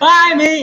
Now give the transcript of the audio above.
Bye, me!